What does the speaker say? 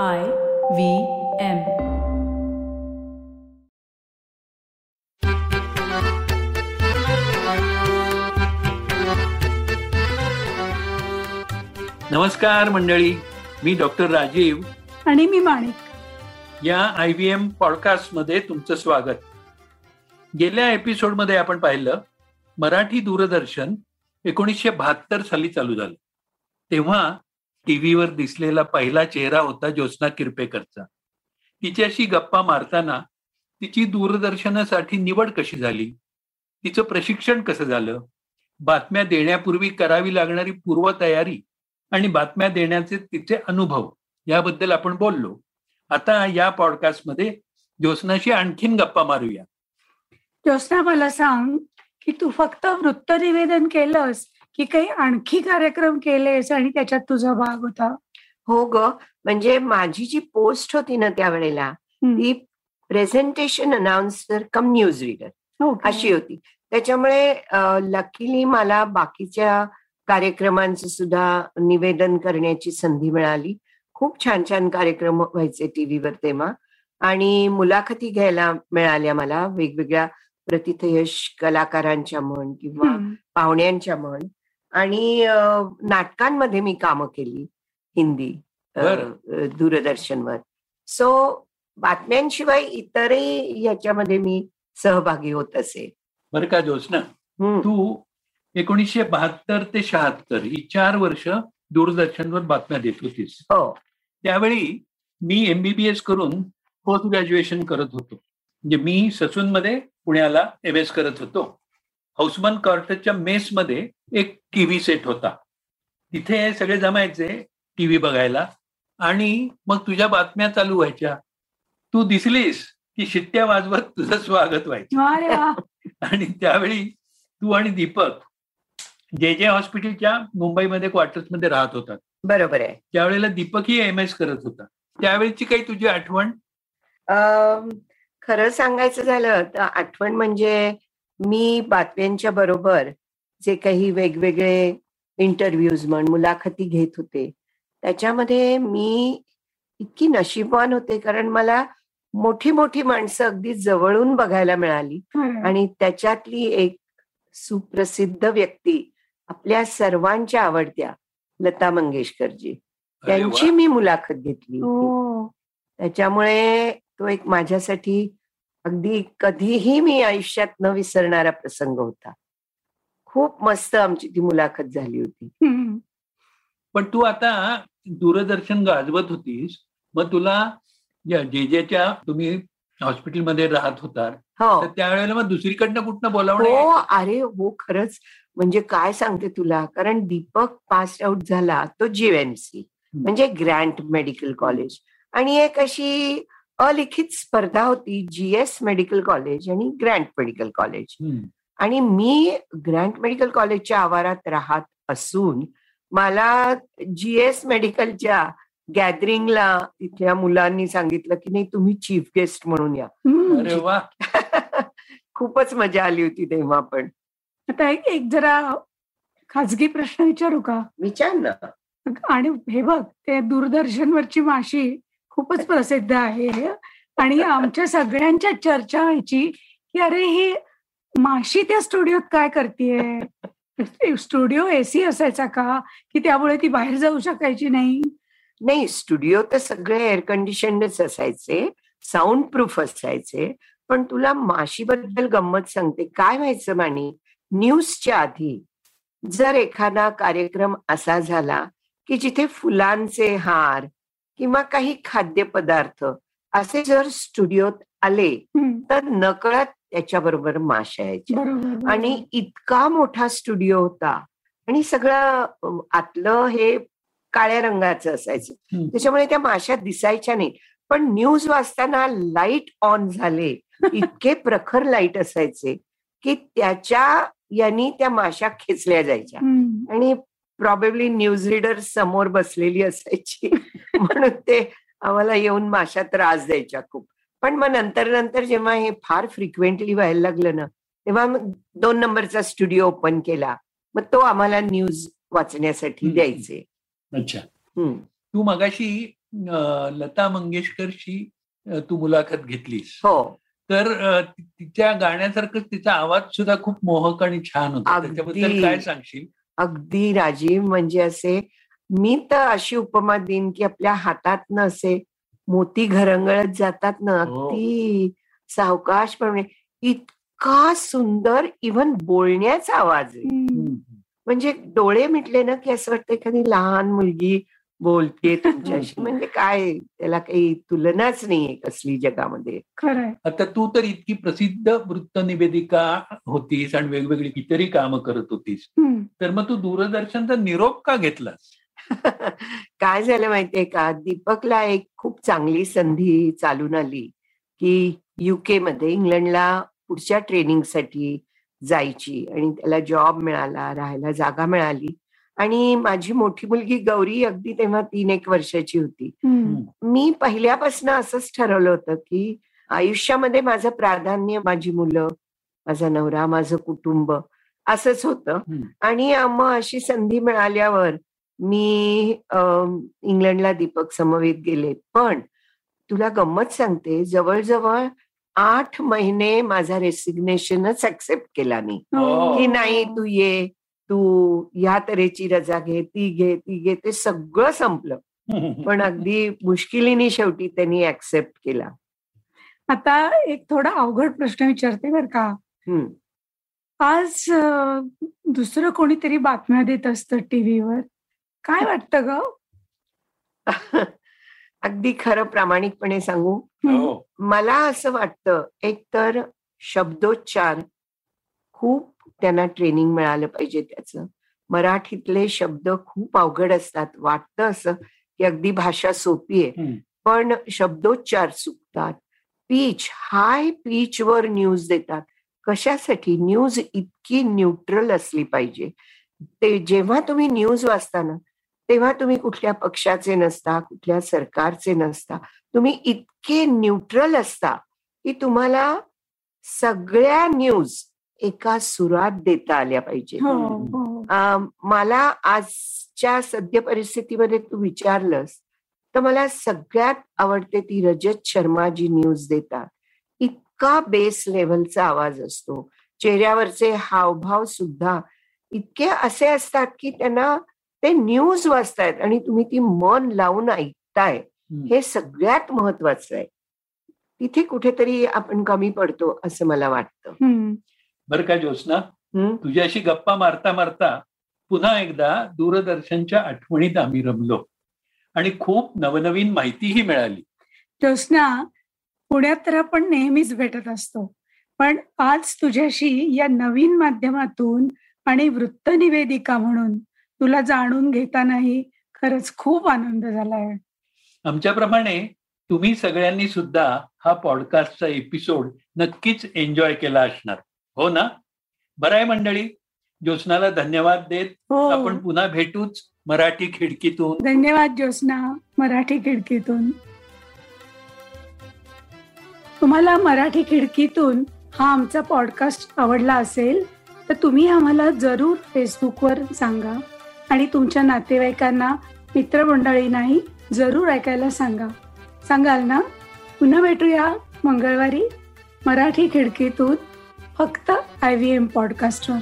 I V M. नमस्कार मंडळी मी doctor Rajiv. आणि मी माणिक. या आय व्ही एम पॉडकास्टमध्ये तुमचं स्वागत. गेल्या एपिसोडमध्ये आपण पाहिलं मराठी दूरदर्शन एकोणीसशे बहात्तर साली चालू झालं. तेव्हा टीव्हीवर दिसलेला पहिला चेहरा होता ज्योत्स्ना किरपेकरचा. तिच्याशी गप्पा मारताना तिची दूरदर्शनासाठी निवड कशी झाली? तिचं प्रशिक्षण कसं झालं? बातम्या देण्यापूर्वी करावी लागणारी पूर्वतयारी आणि बातम्या देण्याचे तिचे अनुभव याबद्दल आपण बोललो. आता या पॉडकास्टमध्ये ज्योत्स्नाशी आणखीन गप्पा मारूया. ज्योत्स्ना मला सांग की तू फक्त वृत्त निवेदन केलंस की काही आणखी कार्यक्रम केलेस आणि त्याच्यात तुझा भाग होता हो ग म्हणजे माझी जी पोस्ट होती ना त्यावेळेला. ती presentation announcer cum news reader? अशी होती त्याच्यामुळे लकीली मला बाकीच्या कार्यक्रमांचं सुद्धा निवेदन करण्याची संधी मिळाली खूप छान छान कार्यक्रम व्हायचे टीव्हीवर तेव्हा आणि मुलाखती घ्यायला मिळाल्या मला वेगवेगळ्या प्रतिथयश कलाकारांच्या म्हण किंवा. पाहुण्यांच्या म्हण आणि नाटकांमध्ये मी कामं केली हिंदी दूरदर्शनवर. सो बातम्यांशिवाय इतरही याच्यामध्ये मी सहभागी होत असे. बरं का हम्म. तू एकोणीसशे बहात्तर ते शहात्तर ही चार वर्ष दूरदर्शनवर बातम्या देत होतीस. हो. त्यावेळी मी एमबीबीएस करून पोस्ट ग्रॅज्युएशन करत होतो. म्हणजे मी ससूनमध्ये पुण्याला एम एस करत होतो. हौसमन कॉर्टच्या मेसमध्ये एक टीव्ही सेट होता. तिथे सगळे जमायचे टीव्ही बघायला. आणि मग तुझ्या बातम्या चालू व्हायच्या. तू दिसलीस की शिट्ट्या वाजवत तुझं स्वागत व्हायचं. आणि त्यावेळी तू आणि दीपक जे जे हॉस्पिटलच्या मुंबईमध्ये क्वार्टर्समध्ये राहत होतात. बरोबर आहे. त्यावेळेला दीपकही एम एस करत होता. त्यावेळीची काही तुझी आठवण? खरं सांगायचं झालं तर आठवण म्हणजे मी बातम्यांच्या बरोबर जे काही वेगवेगळे इंटरव्ह्यूज म्हण मुलाखती घेत होते त्याच्यामध्ये मी इतकी नशीबवान होते कारण मला मोठी मोठी माणसं अगदी जवळून बघायला मिळाली. आणि त्याच्यातली एक सुप्रसिद्ध व्यक्ती आपल्या सर्वांच्या आवडत्या लता मंगेशकरजी. त्यांची मी मुलाखत घेतली त्याच्यामुळे तो एक माझ्यासाठी अगदी कधीही मी आयुष्यात न विसरणारा प्रसंग होता. खूप मस्त आमची ती मुलाखत झाली होती. पण तू आता दूरदर्शन गाजवत होतीस. मग तुला या जे जेच्या तुम्ही हॉस्पिटलमध्ये राहत होतात हो. त्यावेळेला मग दुसरीकडनं कुठनं बोलावणं हो? अरे हो खरंच. म्हणजे काय सांगते तुला? कारण दीपक पास आउट झाला तो जीएमसी म्हणजे ग्रँट मेडिकल कॉलेज. आणि एक अशी अलिखित स्पर्धा होती जीएस मेडिकल कॉलेज आणि ग्रँट मेडिकल कॉलेज. आणि मी ग्रँट मेडिकल कॉलेजच्या आवारात राहत असून मला जीएस मेडिकलच्या गॅदरिंगला तिथल्या मुलांनी सांगितलं की नाही तुम्ही चीफ गेस्ट म्हणून या. खूपच मजा आली होती तेव्हा पण. आता एक एक जरा खाजगी प्रश्न विचारू का? विचार ना. आणि हे बघ ते दूरदर्शनवरची माशी खूपच प्रसिद्ध आहे आणि आमच्या सगळ्यांच्या चर्चा व्हायची की अरे ही माशी त्या स्टुडिओत काय करते स्टुडिओ एसी असायचा का? की त्यामुळे ती बाहेर जाऊ शकायची नाही? नाही स्टुडिओ तर सगळे एअर कंडिशनच असायचे साऊंड प्रूफ असायचे. पण तुला माशीबद्दल गंमत सांगते. काय व्हायचं माणी न्यूजच्या आधी जर एखादा कार्यक्रम असा झाला की जिथे फुलांचे हार किंवा काही खाद्यपदार्थ असे जर स्टुडिओत आले. तर नकळत त्याच्याबरोबर माशा यायच्या. आणि इतका मोठा स्टुडिओ होता आणि सगळं आतलं हे काळ्या रंगाचं असायचं. त्याच्यामुळे त्या माश्या दिसायच्या नाही पण न्यूज वाचताना लाइट ऑन झाले इतके प्रखर लाइट असायचे की त्याच्या यांनी त्या माश्या खेचल्या जायच्या. आणि प्रॉबेबली न्यूज रीडर समोर बसलेली असायची म्हणून ते आम्हाला येऊन माशा त्रास द्यायच्या खूप. पण मग नंतर नंतर जेव्हा हे फार फ्रिक्वेंटली व्हायला लागलं ना तेव्हा दोन नंबरचा स्टुडिओ ओपन केला. मग तो आम्हाला न्यूज वाचण्यासाठी. द्यायचे. अच्छा. हम्म. तू मगाशी लता मंगेशकरशी तू मुलाखत घेतलीस. हो. तर तिच्या गाण्यासारखं तिचा आवाज सुद्धा खूप मोहक आणि छान होता. त्याच्याबद्दल काय सांगशील? अगदी राजीव. म्हणजे असे मी तर अशी उपमा देईन की आपल्या हातातनं असे मोती घरंगळत जातात ना. हो. अगदी सावकाशपणे इतका सुंदर इव्हन बोलण्याचा आवाज आहे. म्हणजे डोळे मिटले ना की असं वाटतं एखादी लहान मुलगी बोलते तुमच्याशी. म्हणजे काय त्याला काही तुलनाच नाहीये कसली जगामध्ये. खरंय. आता तू तर इतकी प्रसिद्ध वृत्त निवेदिका होतीस आणि वेगवेगळी इतरही कामं करत होतीस. तर मग तू दूरदर्शनचा निरोप का घेतलास? काय झालं माहितीये का दीपकला एक खूप चांगली संधी चालून आली की युके मध्ये इंग्लंडला पुढच्या ट्रेनिंगसाठी जायची आणि त्याला जॉब मिळाला राहायला जागा मिळाली आणि माझी मोठी मुलगी गौरी अगदी तेव्हा तीन एक वर्षाची होती. मी पहिल्यापासून असंच ठरवलं होतं की आयुष्यामध्ये माझं प्राधान्य माझी मुलं माझा नवरा माझं कुटुंब असंच होतं. आणि मग अशी संधी मिळाल्यावर मी इंग्लंडला दीपक समवेत गेले. पण तुला गंमत सांगते जवळजवळ आठ महिने माझा रेसिग्नेशनच ऍक्सेप्ट केला मी. हो. की नाही तू ये तू ह्या तऱ्हेची रजा घे ती घे ती घे ते सगळं संपलं. पण अगदी मुश्किलीने शेवटी त्यांनी ऍक्सेप्ट केला. आता एक थोडा अवघड प्रश्न विचारते बर का. आज दुसरं कोणीतरी बातम्या देत असतं टीव्हीवर? काय वाटतं ग? अगदी खरं प्रामाणिकपणे सांगू. हो. मला असं वाटतं एक तर शब्दोच्चार खूप त्यांना ट्रेनिंग मिळालं पाहिजे त्याचं. मराठीतले शब्द खूप अवघड असतात. वाटतं असं की अगदी भाषा सोपी आहे. पण शब्दोच्चार चुकतात पीच हाय पीच वर न्यूज देतात. कशासाठी? न्यूज इतकी न्यूट्रल असली पाहिजे. ते जेव्हा तुम्ही न्यूज वाचता ना तेव्हा तुम्ही कुठल्या पक्षाचे नसता कुठल्या सरकारचे नसता तुम्ही इतके न्यूट्रल असता की तुम्हाला सगळ्या न्यूज एका सुरात देता आल्या पाहिजे हो हो. मला आजच्या सद्य परिस्थितीमध्ये तू विचारलंस तर मला सगळ्यात आवडते ती रजत शर्मा जी न्यूज देतात. इतका बेस लेव्हलचा आवाज असतो. चेहऱ्यावरचे हावभाव सुद्धा इतके असे असतात की त्यांना ते न्यूज वाचतायत आणि तुम्ही ती मन लावून ऐकताय. हे सगळ्यात महत्वाचं आहे. तिथे कुठेतरी आपण कमी पडतो असं मला वाटतं. बरं का ज्योत्स्ना? हम्म? तुझ्याशी गप्पा मारता मारता पुन्हा एकदा दूरदर्शनच्या आठवणीत आम्ही रमलो. आणि खूप नवनवीन माहितीही मिळाली. ज्योत्स्ना पुण्यात तर आपण नेहमीच भेटत असतो. पण आज तुझ्याशी या नवीन माध्यमातून आणि वृत्त निवेदिका म्हणून तुला जाणून घेतानाही खरंच खूप आनंद झालाय आमच्याप्रमाणे तुम्ही सगळ्यांनी सुद्धा हा पॉडकास्टचा एपिसोड नक्कीच एन्जॉय केला असणार. हो ना? बरं आहे मंडळी ज्योत्स्नाला धन्यवाद देत हो. आपण पुन्हा भेटूच मराठी खिडकीतून. धन्यवाद ज्योत्स्ना मराठी खिडकीतून. तुम्हाला मराठी खिडकीतून हा आमचा पॉडकास्ट आवडला असेल तर तुम्ही आम्हाला जरूर फेसबुकवर सांगा. आणि तुमच्या नातेवाईकांना मित्रमंडळींनाही जरूर ऐकायला सांगा. सांगाल ना? पुन्हा भेटूया मंगळवारी मराठी खिडकीतून फक्त आय व्ही एम पॉडकास्टवर